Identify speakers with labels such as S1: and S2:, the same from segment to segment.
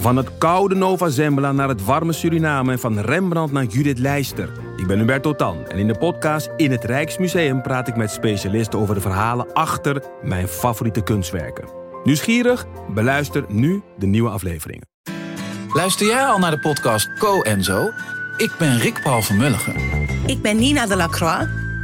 S1: Van het koude Nova Zembla naar het warme Suriname en van Rembrandt naar Judith Leister. Ik ben Hubert Totan en in de podcast In het Rijksmuseum praat ik met specialisten over de verhalen achter mijn favoriete kunstwerken. Nieuwsgierig? Beluister nu de nieuwe afleveringen.
S2: Luister jij al naar de podcast Co en Zo? Ik ben Rick Paul van Mulligen.
S3: Ik ben Nina de Lacroix.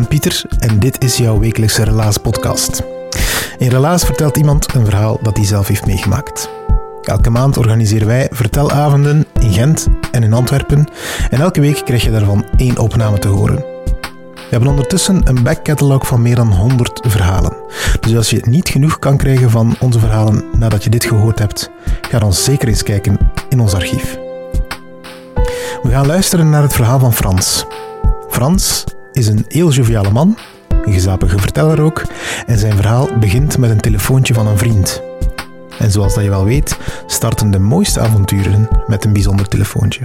S4: Ben Pieter en dit is jouw wekelijkse Relaas podcast. In Relaas vertelt iemand een verhaal dat hij zelf heeft meegemaakt. Elke maand organiseren wij vertelavonden in Gent en in Antwerpen en elke week krijg je daarvan één opname te horen. We hebben ondertussen een backcatalog van meer dan 100 verhalen. Dus als je niet genoeg kan krijgen van onze verhalen nadat je dit gehoord hebt, ga dan zeker eens kijken in ons archief. We gaan luisteren naar het verhaal van Frans. Frans is een heel joviale man, een gezapige verteller ook, en zijn verhaal begint met een telefoontje van een vriend. En zoals dat je wel weet, starten de mooiste avonturen met een bijzonder telefoontje.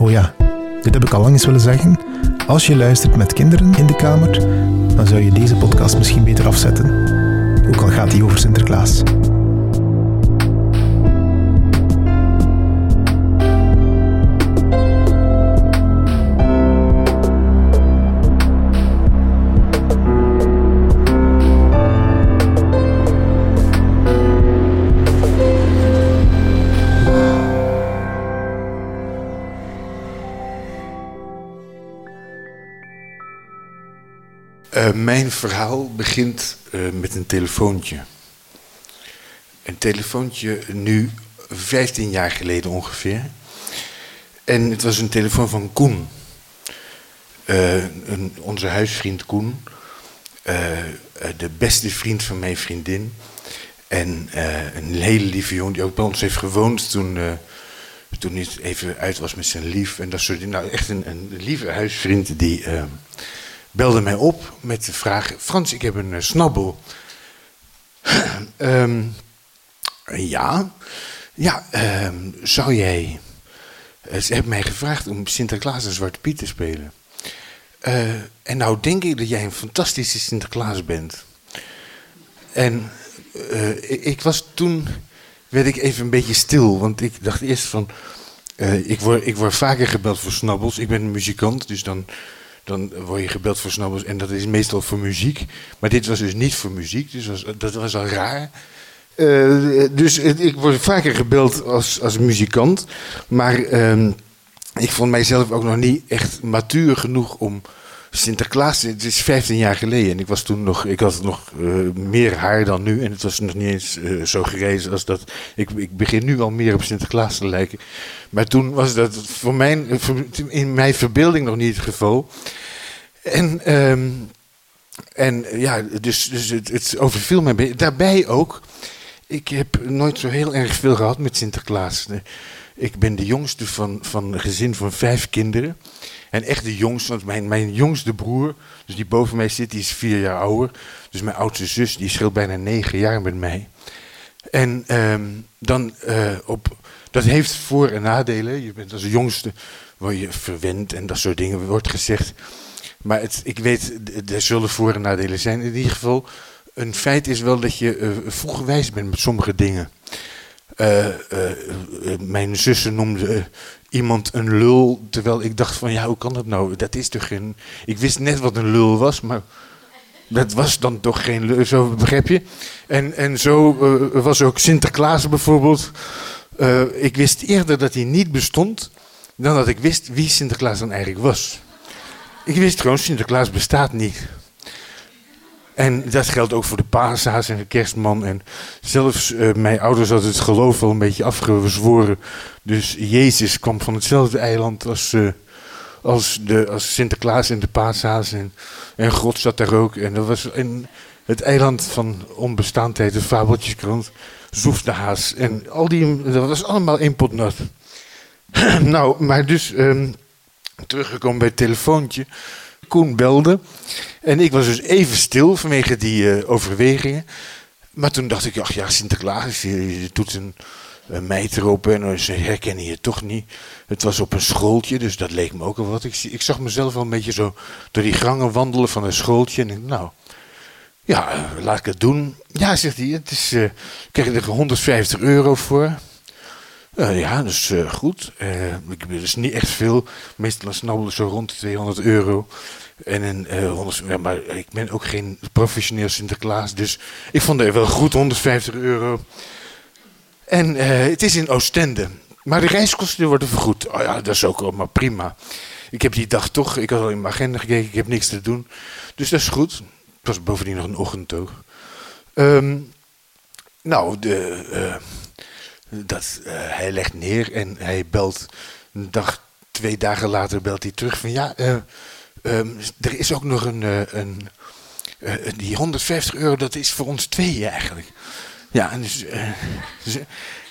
S4: Oh ja, dit heb ik al lang eens willen zeggen. Als je luistert met kinderen in de kamer, dan zou je deze podcast misschien beter afzetten. Ook al gaat die over Sinterklaas.
S5: Eh, mijn verhaal begint eh, met een telefoontje. Een telefoontje nu 15 jaar geleden ongeveer. En het was een telefoon van Koen. Eh, een, onze huisvriend Koen. De beste vriend van mijn vriendin. En een hele lieve jongen die ook bij ons heeft gewoond toen, toen hij even uit was met zijn lief. En dat soort dingen. Nou, echt een, een lieve huisvriend die belde mij op met de vraag... Frans, ik heb een eh, snabbel. Ehm, ja, ja ehm, zou jij... eh, Ze hebben mij gevraagd om Sinterklaas en Zwarte Piet te spelen. Eh, en nou denk ik dat jij een fantastische Sinterklaas bent. En ik, was toen, werd ik even een beetje stil. Want ik dacht eerst van, ik, word, ik word vaker gebeld voor snabbels. Ik ben een muzikant, dus dan, dan word je gebeld voor snabbels. En dat is meestal voor muziek. Maar dit was dus niet voor muziek, dus was, dat was al raar. Eh, dus ik word vaker gebeld als, als muzikant. Maar ehm, ik vond mijzelf ook nog niet echt matuur genoeg om Sinterklaas. Het is 15 jaar geleden en ik was toen nog. Ik had nog eh, meer haar dan nu en het was nog niet eens eh, zo gerezen als dat. Ik, ik begin nu al meer op Sinterklaas te lijken. Maar toen was dat voor mijn, in mijn verbeelding nog niet het geval. En. ehm, en ja, dus, dus het, het overviel be- Daarbij ook, ik heb nooit zo heel erg veel gehad met Sinterklaas. Ik ben de jongste van, van een gezin van vijf kinderen. En echt de jongste, want mijn, mijn jongste broer, dus die boven mij zit, die is vier jaar ouder. Dus mijn oudste zus, die scheelt bijna negen jaar met mij. En ehm, dan eh, op, dat heeft voor- en nadelen. Je bent als jongste, word je verwend en dat soort dingen wordt gezegd. Maar het, ik weet, er zullen voor- en nadelen zijn. In ieder geval, een feit is wel dat je eh, vroeg wijs bent met sommige dingen. Eh, mijn zussen noemde eh, iemand een lul, terwijl ik dacht van ja, hoe kan dat nou? Dat is toch geen... Ik wist net wat een lul was, maar dat was dan toch geen lul, zo begrijp je? En, en zo eh, was ook Sinterklaas bijvoorbeeld. Eh, ik wist eerder dat hij niet bestond, dan dat ik wist wie Sinterklaas dan eigenlijk was. Ik wist gewoon, Sinterklaas bestaat niet. En dat geldt ook voor de paashaas en de kerstman. En zelfs eh, mijn ouders hadden het geloof wel een beetje afgezworen. Dus Jezus kwam van hetzelfde eiland als, uh, als, de, als Sinterklaas en de paashaas. En, en God zat daar ook. En dat was in het eiland van onbestaandheid, de fabeltjeskrant. Zoef de haas. En al die, dat was allemaal één pot nou, maar dus um, teruggekomen bij het telefoontje. Koen belde. En ik was dus even stil vanwege die uh, overwegingen. Maar toen dacht ik, ach ja, Sinterklaas, je, je doet een, een meid erop en ze herkennen je toch niet. Het was op een schooltje, dus dat leek me ook al wat. Ik, ik zag mezelf wel een beetje zo door die gangen wandelen van een schooltje. En ik, nou, ja, laat ik het doen. Ja, zegt hij, het is, uh, ik krijg er 150 euro voor. Uh, ja, dus uh, goed. Uh, ik heb dus niet echt veel. Meestal snabbelen zo rond de 200 euro. En een, 100, ja, maar ik ben ook geen professioneel Sinterklaas. Dus ik vond het wel goed, 150 euro. En het is in Oostende. Maar de reiskosten worden vergoed. Oh ja, dat is ook allemaal prima. Ik heb die dag toch, ik had al in mijn agenda gekeken, ik heb niks te doen. Dus dat is goed. Het was bovendien nog een ochtendtoog. Um, nou, de dat uh, hij legt neer en hij belt een dag, twee dagen later belt hij terug van ja, uh, um, er is ook nog een, een die 150 euro, dat is voor ons tweeën eigenlijk. Ja, en dus, dus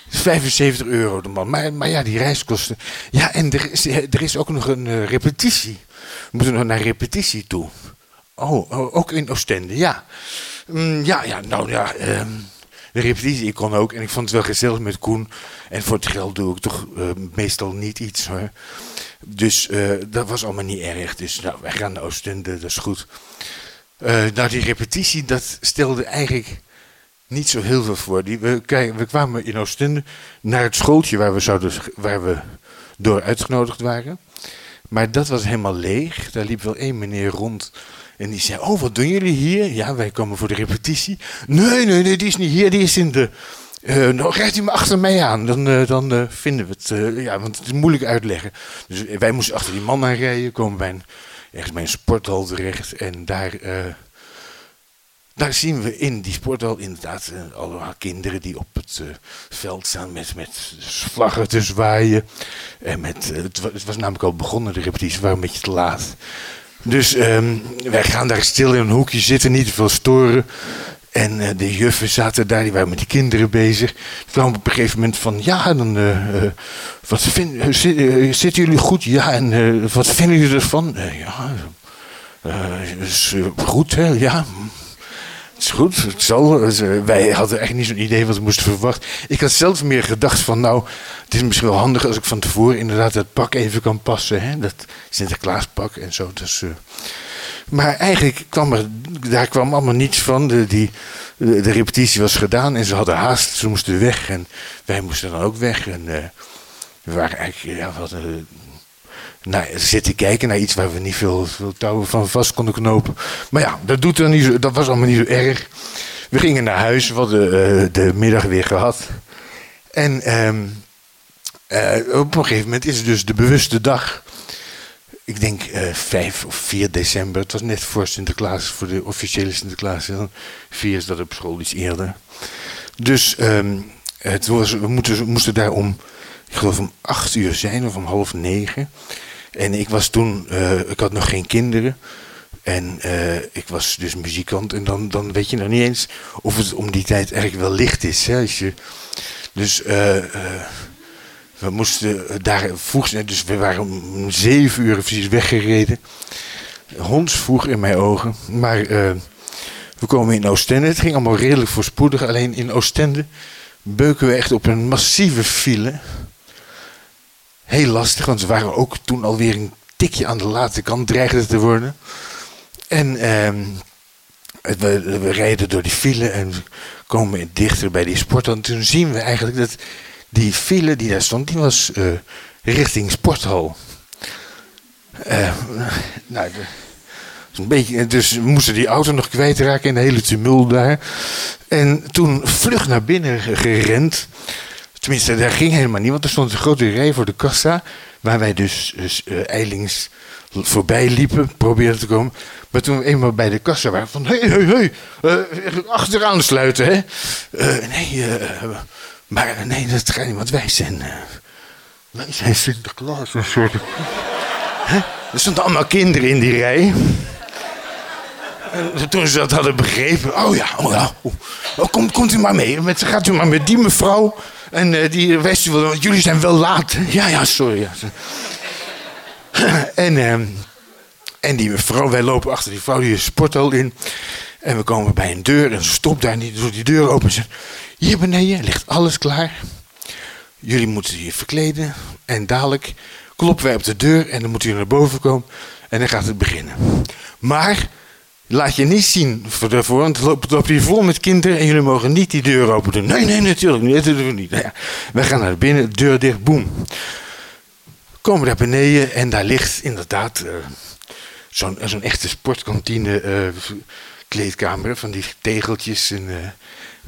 S5: 75 euro de man. Maar, maar ja, die reiskosten. Ja, en er is, er is ook nog een repetitie. We moeten nog naar repetitie toe. Oh, oh ook in Oostende, ja. Mm, ja, ja, nou ja. Um, de repetitie, ik kon ook. En ik vond het wel gezellig met Koen. En voor het geld doe ik toch uh, meestal niet iets hoor. Dus uh, dat was allemaal niet erg. Dus nou, wij gaan naar Oostende, dat is goed. Uh, nou, die repetitie, dat stelde eigenlijk niet zo heel veel voor. Die, we, we kwamen in Oostende naar het schooltje waar we, zouden, waar we door uitgenodigd waren. Maar dat was helemaal leeg. Daar liep wel één meneer rond en die zei, oh, wat doen jullie hier? Ja, wij komen voor de repetitie. Nee, nee, nee, die is niet hier, die is in de... Uh, nou, rijdt u maar achter mij aan, dan, uh, dan uh, vinden we het. ja, want het is moeilijk uitleggen. Dus wij moesten achter die man aanrijden, komen bij een, ergens bij een sporthal terecht. En daar, daar zien we in die sporthal inderdaad allemaal kinderen die op het veld staan met, met vlaggen te zwaaien. En met, het, was, het was namelijk al begonnen, de repetitie, we waren een beetje te laat. Dus um, wij gaan daar stil in een hoekje zitten, niet te veel storen. En uh, de juffen zaten daar, die waren met die kinderen bezig. Kwam op een gegeven moment van, ja, dan, uh, uh, wat vind, zitten jullie goed? Ja, en wat vinden jullie ervan? ja, is goed, hè, ja. Is goed, het zal. wij hadden echt niet zo'n idee wat we moesten verwachten. Ik had zelf meer gedacht van, nou, het is misschien wel handig als ik van tevoren inderdaad het pak even kan passen. Hè? Dat Sinterklaaspak en zo. Dus, uh... Maar eigenlijk kwam er, daar kwam allemaal niets van. De, die, de, repetitie was gedaan en ze hadden haast. Ze moesten weg en wij moesten dan ook weg. En uh, we waren eigenlijk, ja, wat, uh, nou, zitten kijken naar iets waar we niet veel, veel touwen van vast konden knopen. Maar ja, dat, doet er niet zo, dat was allemaal niet zo erg. We gingen naar huis, we hadden de middag weer gehad. En um, uh, op een gegeven moment is het dus de bewuste dag. Ik denk uh, eh, 5 of 4 december. Het was net voor Sinterklaas, voor de officiële Sinterklaas. 4 is dat op school iets eerder. Dus um, het was, we, moeten, we moesten daar om, ik geloof om 8 uur zijn of om half 9. En ik was toen, uh, ik had nog geen kinderen. En uh, ik was dus muzikant. En dan, dan weet je nog niet eens of het om die tijd eigenlijk wel licht is. Hè? Als je, dus uh, we moesten daar vroeg dus we waren om zeven uur precies weggereden. Hondsvroeg in mijn ogen. Maar we komen in Oostende. Het ging allemaal redelijk voorspoedig. Alleen in Oostende beuken we echt op een massieve file. Heel lastig, want we waren ook toen alweer een tikje aan de late kant, dreigde te worden. En uh, we, we rijden door die file en komen dichter bij die sport. En toen zien we eigenlijk dat die file die daar stond, die was uh, richting sporthal. Uh, nou, een beetje, dus moesten die auto nog kwijtraken in de hele tumult daar. En toen vlug naar binnen gerend. Tenminste, daar ging helemaal niet, want er stond een grote rij voor de kassa. Waar wij dus, dus uh, eilings voorbij liepen, probeerden te komen. Maar toen we eenmaal bij de kassa waren, van hé, hé, hé, eh, achteraan sluiten, hè. Eh, nee, eh, maar nee, dat gaat niet, want wij zijn, eh, wij zijn Sinterklaas, een soort... Er stonden allemaal kinderen in die rij. En toen ze dat hadden begrepen, oh ja, oh ja, oh, komt, komt u maar mee, met, gaat u maar met die mevrouw. En eh, die u wel, want jullie zijn wel laat. Ja, ja, sorry. En, ehm, en die mevrouw, wij lopen achter die vrouw die de sporthal in. En we komen bij een deur en ze stopt daar niet, doet die deur open en zegt... Hier beneden ligt alles klaar. Jullie moeten je verkleden. En dadelijk kloppen wij op de deur en dan moeten jullie naar boven komen. En dan gaat het beginnen. Maar laat je niet zien voor daarvoor, want loopt, loopt hier vol met kinderen en jullie mogen niet die deur open doen. Nee, nee, natuurlijk niet. Dat doen we niet. Nou gaan naar binnen, deur dicht, boem. Komen daar beneden en daar ligt inderdaad eh, zo'n zo'n echte sportkantine eh, kleedkamer van die tegeltjes en eh,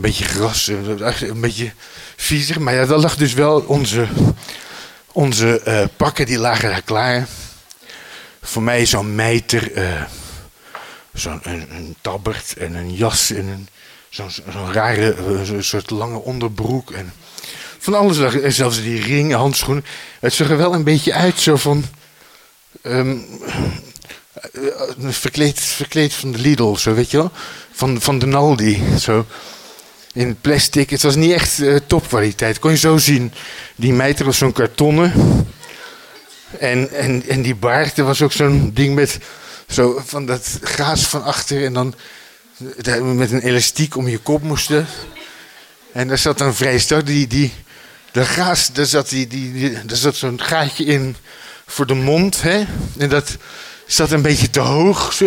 S5: een beetje gras, eh, een beetje viezig. Maar ja, daar lag dus wel onze, onze eh, pakken, die lagen daar klaar. Voor mij zo'n mijter, eh, zo'n een, een tabbert en een jas en een, zo'n rare, eh, soort lange onderbroek. En van alles en zelfs die ring, handschoenen. Het zag er wel een beetje uit zo van... ehm, eh, eh, verkleed, verkleed van de Lidl, zo weet je wel. Van, van de Naldi, zo. In plastic. Het was niet echt eh, topkwaliteit. Kon je zo zien. Die mijter was zo'n kartonnen. En, en, en die baard, er was ook zo'n ding met zo van dat gaas van achter. En dan met een elastiek om je kop moesten. En daar zat dan vrij sterk die, die, de gaas, daar zat, die, die, daar zat zo'n gaatje in voor de mond. Hè? En dat zat een beetje te hoog. Zo.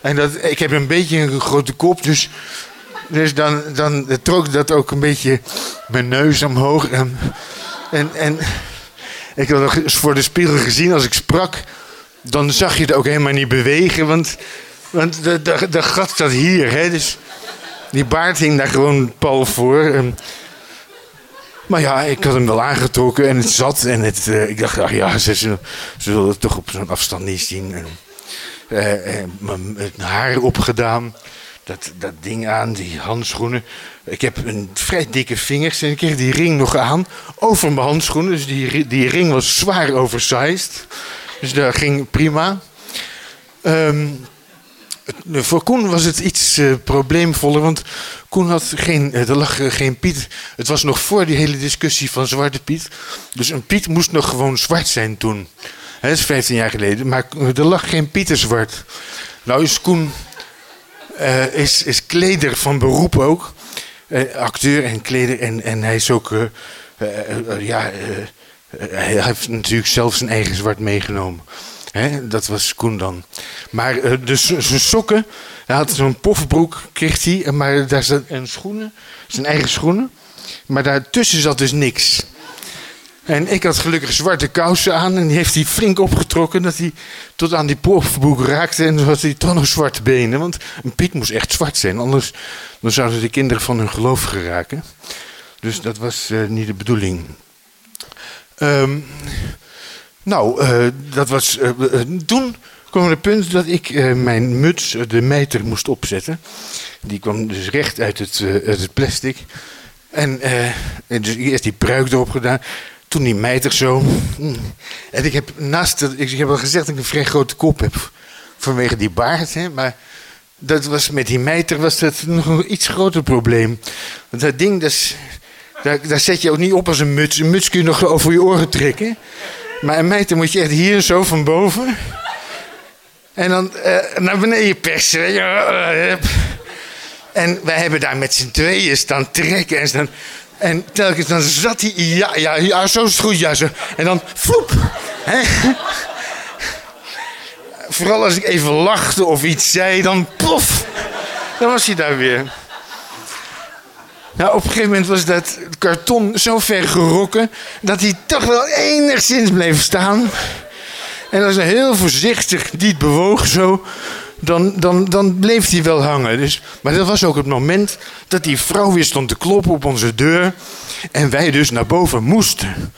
S5: En dat, ik heb een beetje een grote kop, dus, dus dan, dan trok dat ook een beetje mijn neus omhoog. En, en, en ik had voor de spiegel gezien als ik sprak, dan zag je het ook helemaal niet bewegen, want, want de, de, de gat zat hier. Hè? Dus die baard hing daar gewoon pal voor. En, maar ja, ik had hem wel aangetrokken en het zat. En het, eh, ik dacht, ach ja, ze, ze, zullen het toch op zo'n afstand niet zien. En, eh, mijn haar opgedaan. Dat, dat ding aan, die handschoenen. Ik heb een vrij dikke vingers en ik kreeg die ring nog aan. Over mijn handschoenen. Dus die, die ring was zwaar oversized. Dus dat ging prima. Ehm, voor Koen was het iets eh, probleemvoller, want Koen had geen, eh, er lag eh, geen Piet. Het was nog voor die hele discussie van Zwarte Piet. Dus een Piet moest nog gewoon zwart zijn toen. Dat is 15 jaar geleden. Maar er lag geen Pieter zwart. Nou is Koen eh, is, is kleder van beroep ook. Eh, acteur en kleder. En, en hij is ook... eh, ja, hij heeft natuurlijk zelf zijn eigen zwart meegenomen. Hè, dat was Koen dan. Maar eh, de s- zijn sokken... Hij had zo'n pofbroek, kreeg hij. Maar daar zat en schoenen. Zijn eigen schoenen. Maar daartussen zat dus niks. En ik had gelukkig zwarte kousen aan en die heeft hij flink opgetrokken dat hij tot aan die pofbroek raakte en had hij toch nog zwarte benen. Want een Piet moest echt zwart zijn, anders dan zouden de kinderen van hun geloof geraken. Dus dat was eh, niet de bedoeling. Ehm, nou, eh, dat was. eh, toen kwam het punt dat ik mijn muts, de mijter, moest opzetten. Die kwam dus recht uit het, het plastic. En en dus eerst die pruik erop gedaan. Toen die mijter zo. Mm. En ik heb naast. Ik heb al gezegd dat ik een vrij grote kop heb. Vanwege die baard. Hè, maar dat was, met die mijter was dat nog een iets groter probleem. Want dat ding, dat daar, zet je ook niet op als een muts. Een muts kun je nog over je oren trekken. Maar een mijter moet je echt hier zo van boven. En dan eh, naar beneden persen. En wij hebben daar met z'n tweeën staan trekken en staan. En telkens dan zat hij. Ja, ja, ja, zo is het goed, ja. En dan vloep. Vooral als ik even lachte of iets zei, dan plof. Dan was hij daar weer. Nou, op een gegeven moment was dat karton zo ver gerokken dat hij toch wel enigszins bleef staan. En als hij heel voorzichtig niet bewoog zo, dan, bleef hij wel hangen. Dus, maar dat was ook het moment dat die vrouw weer stond te kloppen op onze deur. En wij dus naar boven moesten.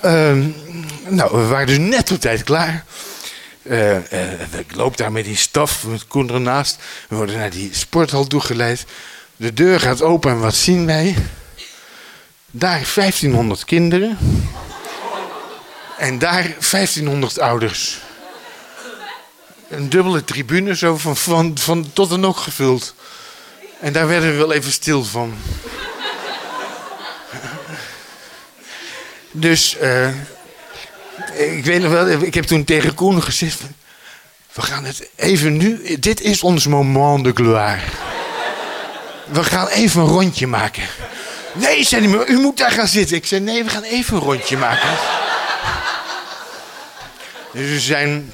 S5: Ehm, nou, we waren dus net op tijd klaar. Eh, eh, ik loop daar met die staf, met Koen ernaast. We worden naar die sporthal toegeleid. De deur gaat open en wat zien wij? Daar 1500 kinderen. En daar 1500 ouders. Een dubbele tribune, zo van, van, van tot en ook gevuld. En daar werden we wel even stil van. Dus eh, ik weet nog wel, ik heb toen tegen Koen gezegd: we gaan het even nu, dit is ons moment de gloire. We gaan even een rondje maken. Nee, zei hij, u moet daar gaan zitten. Ik zei: nee, we gaan even een rondje maken. Dus we zijn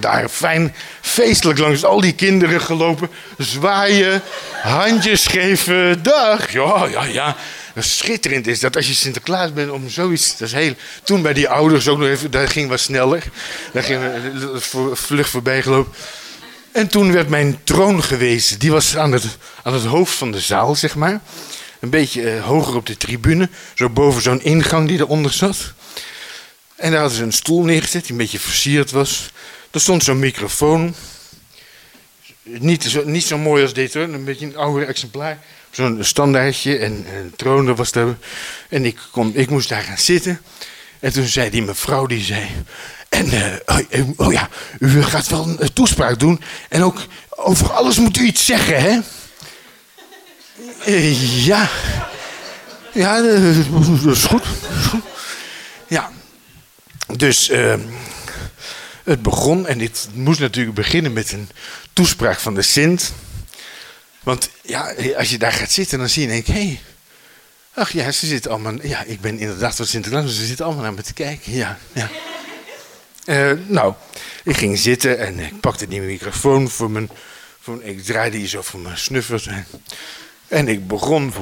S5: daar fijn feestelijk langs al die kinderen gelopen. Zwaaien, handjes geven, dag. Ja, ja, ja. Schitterend is dat als je Sinterklaas bent om zoiets. Dat is heel, toen bij die ouders ook nog even, daar ging wat sneller. Daar ging een vlug voorbij gelopen. En toen werd mijn troon gewezen. Die was aan het, aan het hoofd van de zaal, zeg maar. Een beetje eh, hoger op de tribune. Zo boven zo'n ingang die eronder zat. En daar hadden ze een stoel neergezet die een beetje versierd was. Er stond zo'n microfoon. Niet zo, niet zo mooi als dit hoor, een beetje een ouder exemplaar. Zo'n standaardje en, een troon was daar. En ik, kon, ik moest daar gaan zitten. En toen zei die mevrouw, die zei... En, uh, oh, oh, ja, u gaat wel een toespraak doen. En ook over alles moet u iets zeggen, hè? Ja. Ja, dat is goed. Ja. Dus... het begon, en dit moest natuurlijk beginnen met een toespraak van de Sint. Want ja, als je daar gaat zitten, dan zie je en denk hé, hey, ach ja, ze zitten allemaal, ja, ik ben inderdaad van Sinterklaas, ze zitten allemaal naar me te kijken, ja. ja. Uh, nou, ik ging zitten en ik pakte die microfoon voor mijn, voor, ik draaide die zo voor mijn snuffers. En, en ik begon.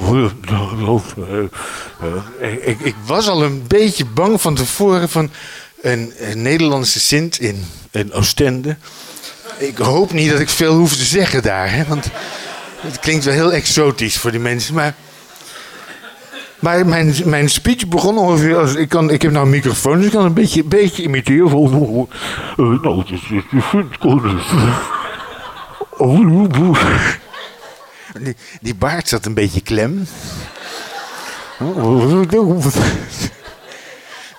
S5: Ik, ik was al een beetje bang van tevoren van een, een Nederlandse Sint in, in Oostende. Ik hoop niet dat ik veel hoef te zeggen daar, hè, want het klinkt wel heel exotisch voor die mensen. Maar, maar mijn, mijn speech begon ongeveer als ik kan. Ik heb nou een microfoon, dus ik kan een beetje, beetje imiteren. Van, uh, nou, het is die, die baard zat een beetje klem.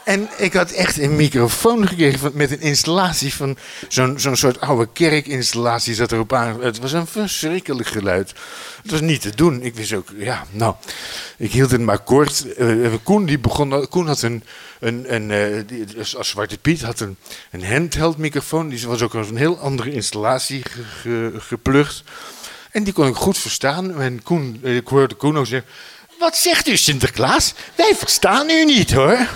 S5: En ik had echt een microfoon gekregen met een installatie van zo'n soort oude kerkinstallatie zat erop aan. Het was een verschrikkelijk geluid. Het was niet te doen. Ik wist ook, ja, nou, ik hield het maar kort. Uh, Koen, die begon, Koen had een, een, een uh, die, als Zwarte Piet, had een, een handheld microfoon. Die was ook een heel andere installatie ge, geplucht. En die kon ik goed verstaan. En Koen, ik hoorde Koen ook zeggen, wat zegt u Sinterklaas? Wij verstaan u niet hoor.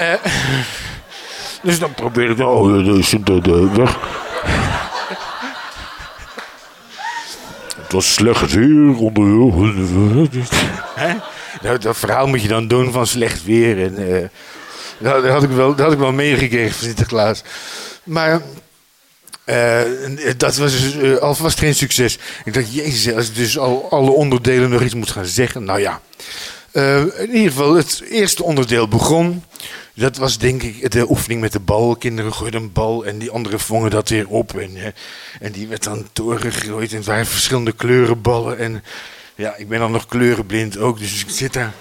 S5: Uh, dus dan probeer ik, oh, is de, de weg. Het was slecht weer onder. Hè? Dat, dat verhaal moet je dan doen van slecht weer. En, uh, dat, had ik wel, dat had ik wel meegekregen van Sinterklaas. Maar uh, dat was dus, alvast geen succes. Ik dacht, jezus, als ik dus al alle onderdelen nog iets moet gaan zeggen. Nou ja. in ieder geval, het eerste onderdeel begon. Dat was denk ik de oefening met de bal. Kinderen gooiden een bal en die anderen vongen dat weer op. En, eh, en die werd dan doorgegooid. En het waren verschillende kleurenballen. En ja, ik ben dan nog kleurenblind ook. Dus ik zit daar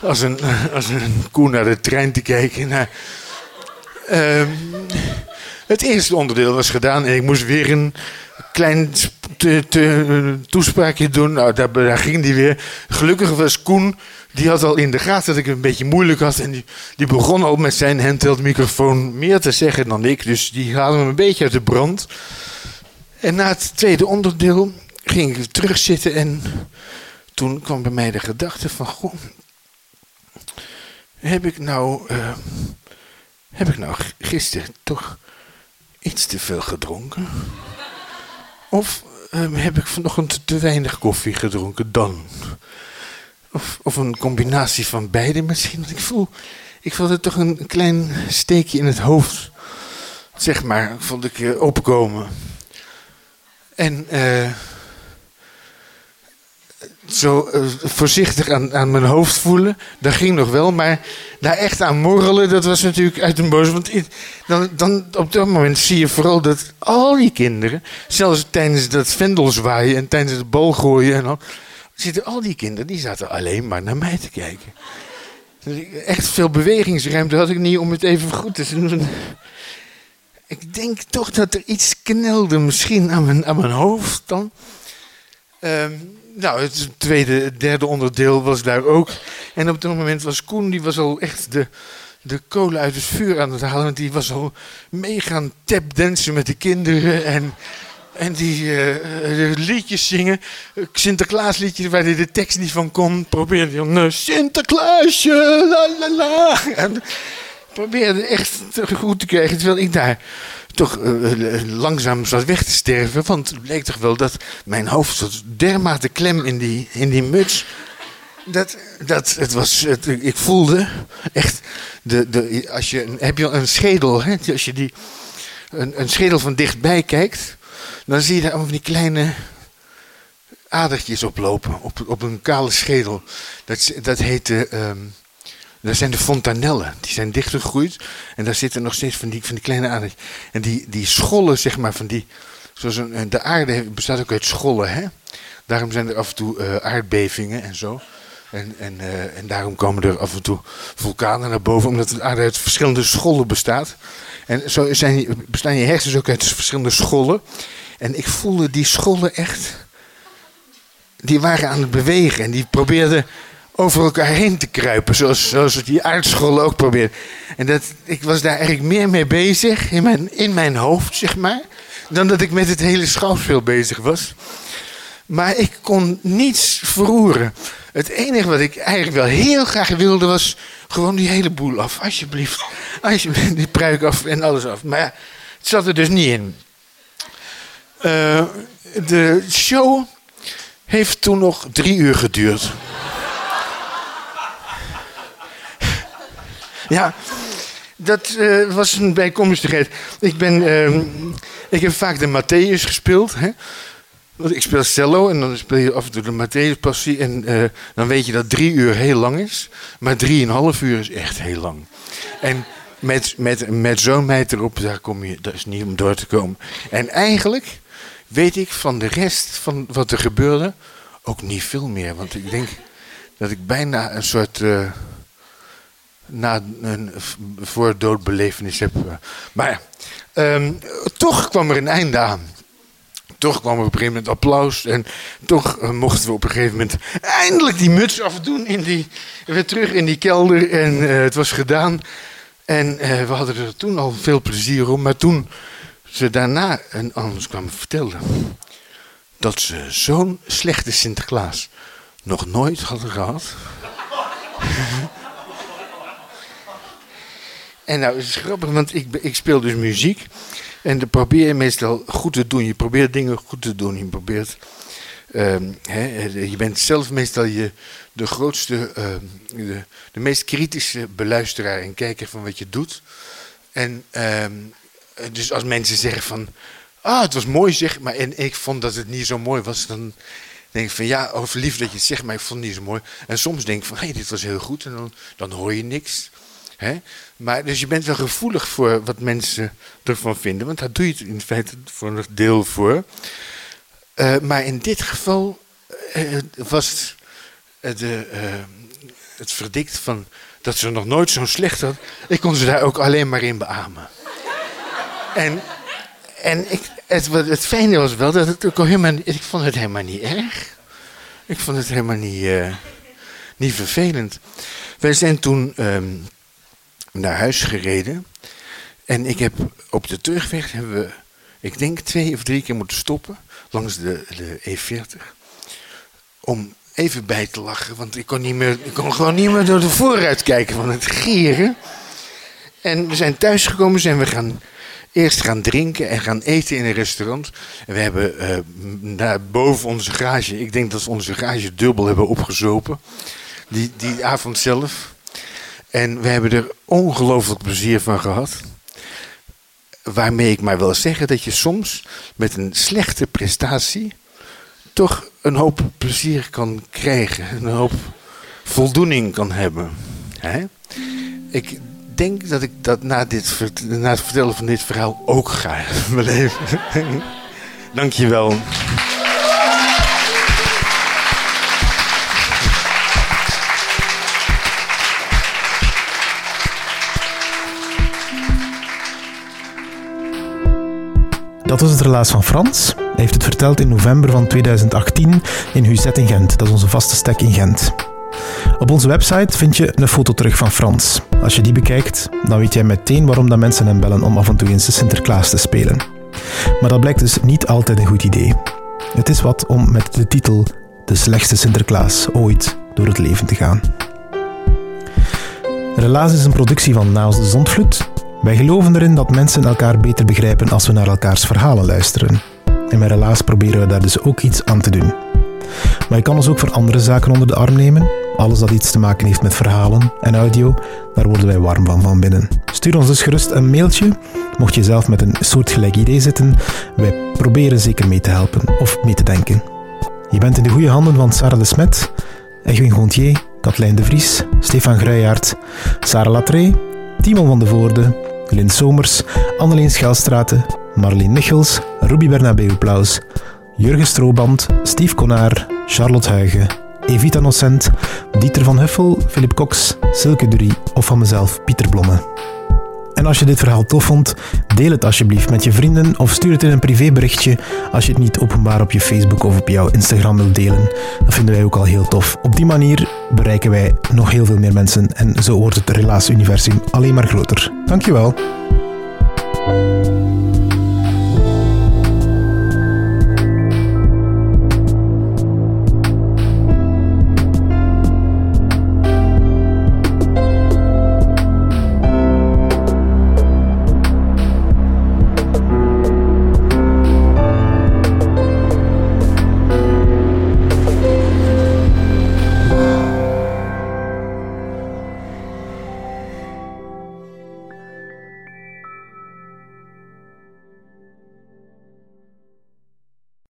S5: als een, als een naar de trein te kijken. Nou, uh, het eerste onderdeel was gedaan en ik moest weer een klein te, toespraakje doen. Nou, daar, daar ging die weer. Gelukkig was Koen die had al in de gaten dat ik het een beetje moeilijk had. En die, die begon al met zijn handheld microfoon meer te zeggen dan ik. Dus die haalde me een beetje uit de brand. En na het tweede onderdeel ging ik terugzitten. En toen kwam bij mij de gedachte van... Goh, heb ik nou... Uh, heb ik nou gisteren toch iets te veel gedronken? Of uh, heb ik vanochtend te weinig koffie gedronken dan? Of, een combinatie van beide misschien. Want ik voel, ik voelde toch een klein steekje in het hoofd. Zeg maar, vond ik uh, opkomen. En uh, zo eh, voorzichtig aan, aan mijn hoofd voelen. Dat ging nog wel, maar daar echt aan morrelen, dat was natuurlijk uit een boos. Want dan, dan, op dat moment zie je vooral dat al die kinderen, zelfs tijdens dat vendelzwaaien en tijdens het bal gooien en al, zitten al die kinderen, die zaten alleen maar naar mij te kijken. Dus echt veel bewegingsruimte had ik niet om het even goed te doen. Ik denk toch dat er iets knelde misschien aan mijn, aan mijn hoofd dan. Ehm, nou, het tweede, derde onderdeel was daar ook. En op dat moment was Koen, die was al echt de, de kolen uit het vuur aan het halen. Want die was al mee gaan tapdansen met de kinderen. En, en die eh, liedjes zingen. Eh, Sinterklaasliedjes waar de tekst niet van kon. Probeerde hij eh, Sinterklaasje, la la la. En probeerde echt goed te krijgen. Terwijl ik daar toch langzaam zat weg te sterven. Want het bleek toch wel dat mijn hoofd zat dermate klem in die, in die muts. Dat, dat het was, het, ik voelde echt, de, de, als je, heb je een schedel, hè? als je die, een, een schedel van dichtbij kijkt, dan zie je daar allemaal van die kleine adertjes oplopen op, op een kale schedel. Dat, dat heet, eh, ehm, dat zijn de fontanellen. Die zijn dichtgegroeid en daar zitten nog steeds van die, van die kleine adertjes. En die, die schollen, zeg maar, van die, zoals een, de aarde bestaat ook uit schollen, hè. Daarom zijn er af en toe eh, aardbevingen en zo. En, en, eh, en daarom komen er af en toe vulkanen naar boven, omdat de aarde uit verschillende schollen bestaat. En zo zijn, bestaan je hersens ook uit verschillende schollen. En ik voelde die schollen echt, die waren aan het bewegen en die probeerden over elkaar heen te kruipen, zoals, zoals die aardschollen ook probeerden. En dat, ik was daar eigenlijk meer mee bezig, in mijn, in mijn hoofd, zeg maar, dan dat ik met het hele schouwspel bezig was. Maar ik kon niets verroeren. Het enige wat ik eigenlijk wel heel graag wilde was gewoon die hele boel af. Alsjeblieft. Alsjeblieft, die pruik af en alles af. Maar ja, het zat er dus niet in. Eh, de show heeft toen nog drie uur geduurd. Ja, dat eh, was een bijkomstigheid. Ik, ben, ehm, ik heb vaak de Matthäus gespeeld. Hè? Ik speel cello en dan speel je af en toe de Matthäus-passie. En eh, dan weet je dat drie uur heel lang is. Maar drieënhalf uur is echt heel lang. En met, met, met zo'n meid erop, daar, kom je, daar is niet om door te komen. En eigenlijk weet ik van de rest van wat er gebeurde ook niet veel meer. Want ik denk dat ik bijna een soort... eh, na een v- voordoodbelevenis heb. eh. Maar ehm, toch kwam er een einde aan. Toch kwam er op een gegeven moment applaus. En toch eh, mochten we op een gegeven moment eindelijk die muts afdoen. In die, weer terug in die kelder. En eh, het was gedaan. En eh, we hadden er toen al veel plezier om. Maar toen ze daarna en anders kwamen vertellen. dat ze zo'n slechte Sinterklaas nog nooit hadden gehad. En nou, het is grappig, want ik, ik speel dus muziek. En dan probeer je meestal goed te doen. Je probeert dingen goed te doen. Je probeert... ehm, je bent zelf meestal je, de grootste, ehm, de, de meest kritische beluisteraar en kijker van wat je doet. En ehm, dus als mensen zeggen van... Ah, het was mooi zeg, maar en ik vond dat het niet zo mooi was, dan denk ik van ja, over lief dat je het zegt, maar ik vond het niet zo mooi. En soms denk ik van hé, dit was heel goed en dan, dan hoor je niks. Hè? Maar, dus je bent wel gevoelig voor wat mensen ervan vinden, want daar doe je het in feite voor een deel voor. Eh, maar in dit geval eh, was het, de, eh, het verdict van dat ze nog nooit zo'n slecht had. Ik kon ze daar ook alleen maar in beamen. En, en ik, het, het fijne was wel dat het ook al helemaal, ik vond het helemaal niet erg. Ik vond het helemaal niet, niet vervelend. Wij zijn toen ehm, naar huis gereden. En ik heb op de terugweg hebben we, ik denk twee of drie keer moeten stoppen langs de, de E40. Om even bij te lachen, want ik kon, niet meer, ik kon gewoon niet meer door de vooruit kijken van het gieren. En we zijn thuisgekomen, zijn we gaan eerst gaan drinken en gaan eten in een restaurant. En we hebben m- daar boven onze garage, ik denk dat we onze garage dubbel hebben opgezopen. Die, die avond zelf. En we hebben er ongelooflijk plezier van gehad. Waarmee ik maar wil zeggen dat je soms met een slechte prestatie toch een hoop plezier kan krijgen. Een hoop voldoening kan hebben. Ik denk dat ik dat na, dit, na het vertellen van dit verhaal ook ga beleven. Dankjewel.
S4: Dat was het relaas van Frans. Hij heeft het verteld in november van 2018 in Huzet in Gent. Dat is onze vaste stek in Gent. Op onze website vind je een foto terug van Frans. Als je die bekijkt, dan weet jij meteen waarom dat mensen hem bellen om af en toe eens de Sinterklaas te spelen. Maar dat blijkt dus niet altijd een goed idee. Het is wat om met de titel De slechtste Sinterklaas ooit door het leven te gaan. Relaas is een productie van Naast de Zondvloed. Wij geloven erin dat mensen elkaar beter begrijpen als we naar elkaars verhalen luisteren. En met Relaas proberen we daar dus ook iets aan te doen. Maar je kan ons ook voor andere zaken onder de arm nemen. Alles dat iets te maken heeft met verhalen en audio, daar worden wij warm van van binnen. Stuur ons dus gerust een mailtje, mocht je zelf met een soortgelijk idee zitten. Wij proberen zeker mee te helpen of mee te denken. Je bent in de goede handen van Sarah de Smet, Edwin Gontier, Katlijn de Vries, Stefan Gruijaert, Sarah Latree, Timon van de Voorde, Lin Somers, Anneleen Schelstraten, Marleen Nichels, Ruby Bernabeu Plaus, Jurgen Strooband, Steve Konaar, Charlotte Huigen, Evita Nocent, Dieter van Huffel, Philip Cox, Silke Durie of van mezelf, Pieter Blomme. En als je dit verhaal tof vond, deel het alsjeblieft met je vrienden of stuur het in een privéberichtje als je het niet openbaar op je Facebook of op jouw Instagram wilt delen. Dat vinden wij ook al heel tof. Op die manier bereiken wij nog heel veel meer mensen en zo wordt het Relaas-universum alleen maar groter. Dankjewel.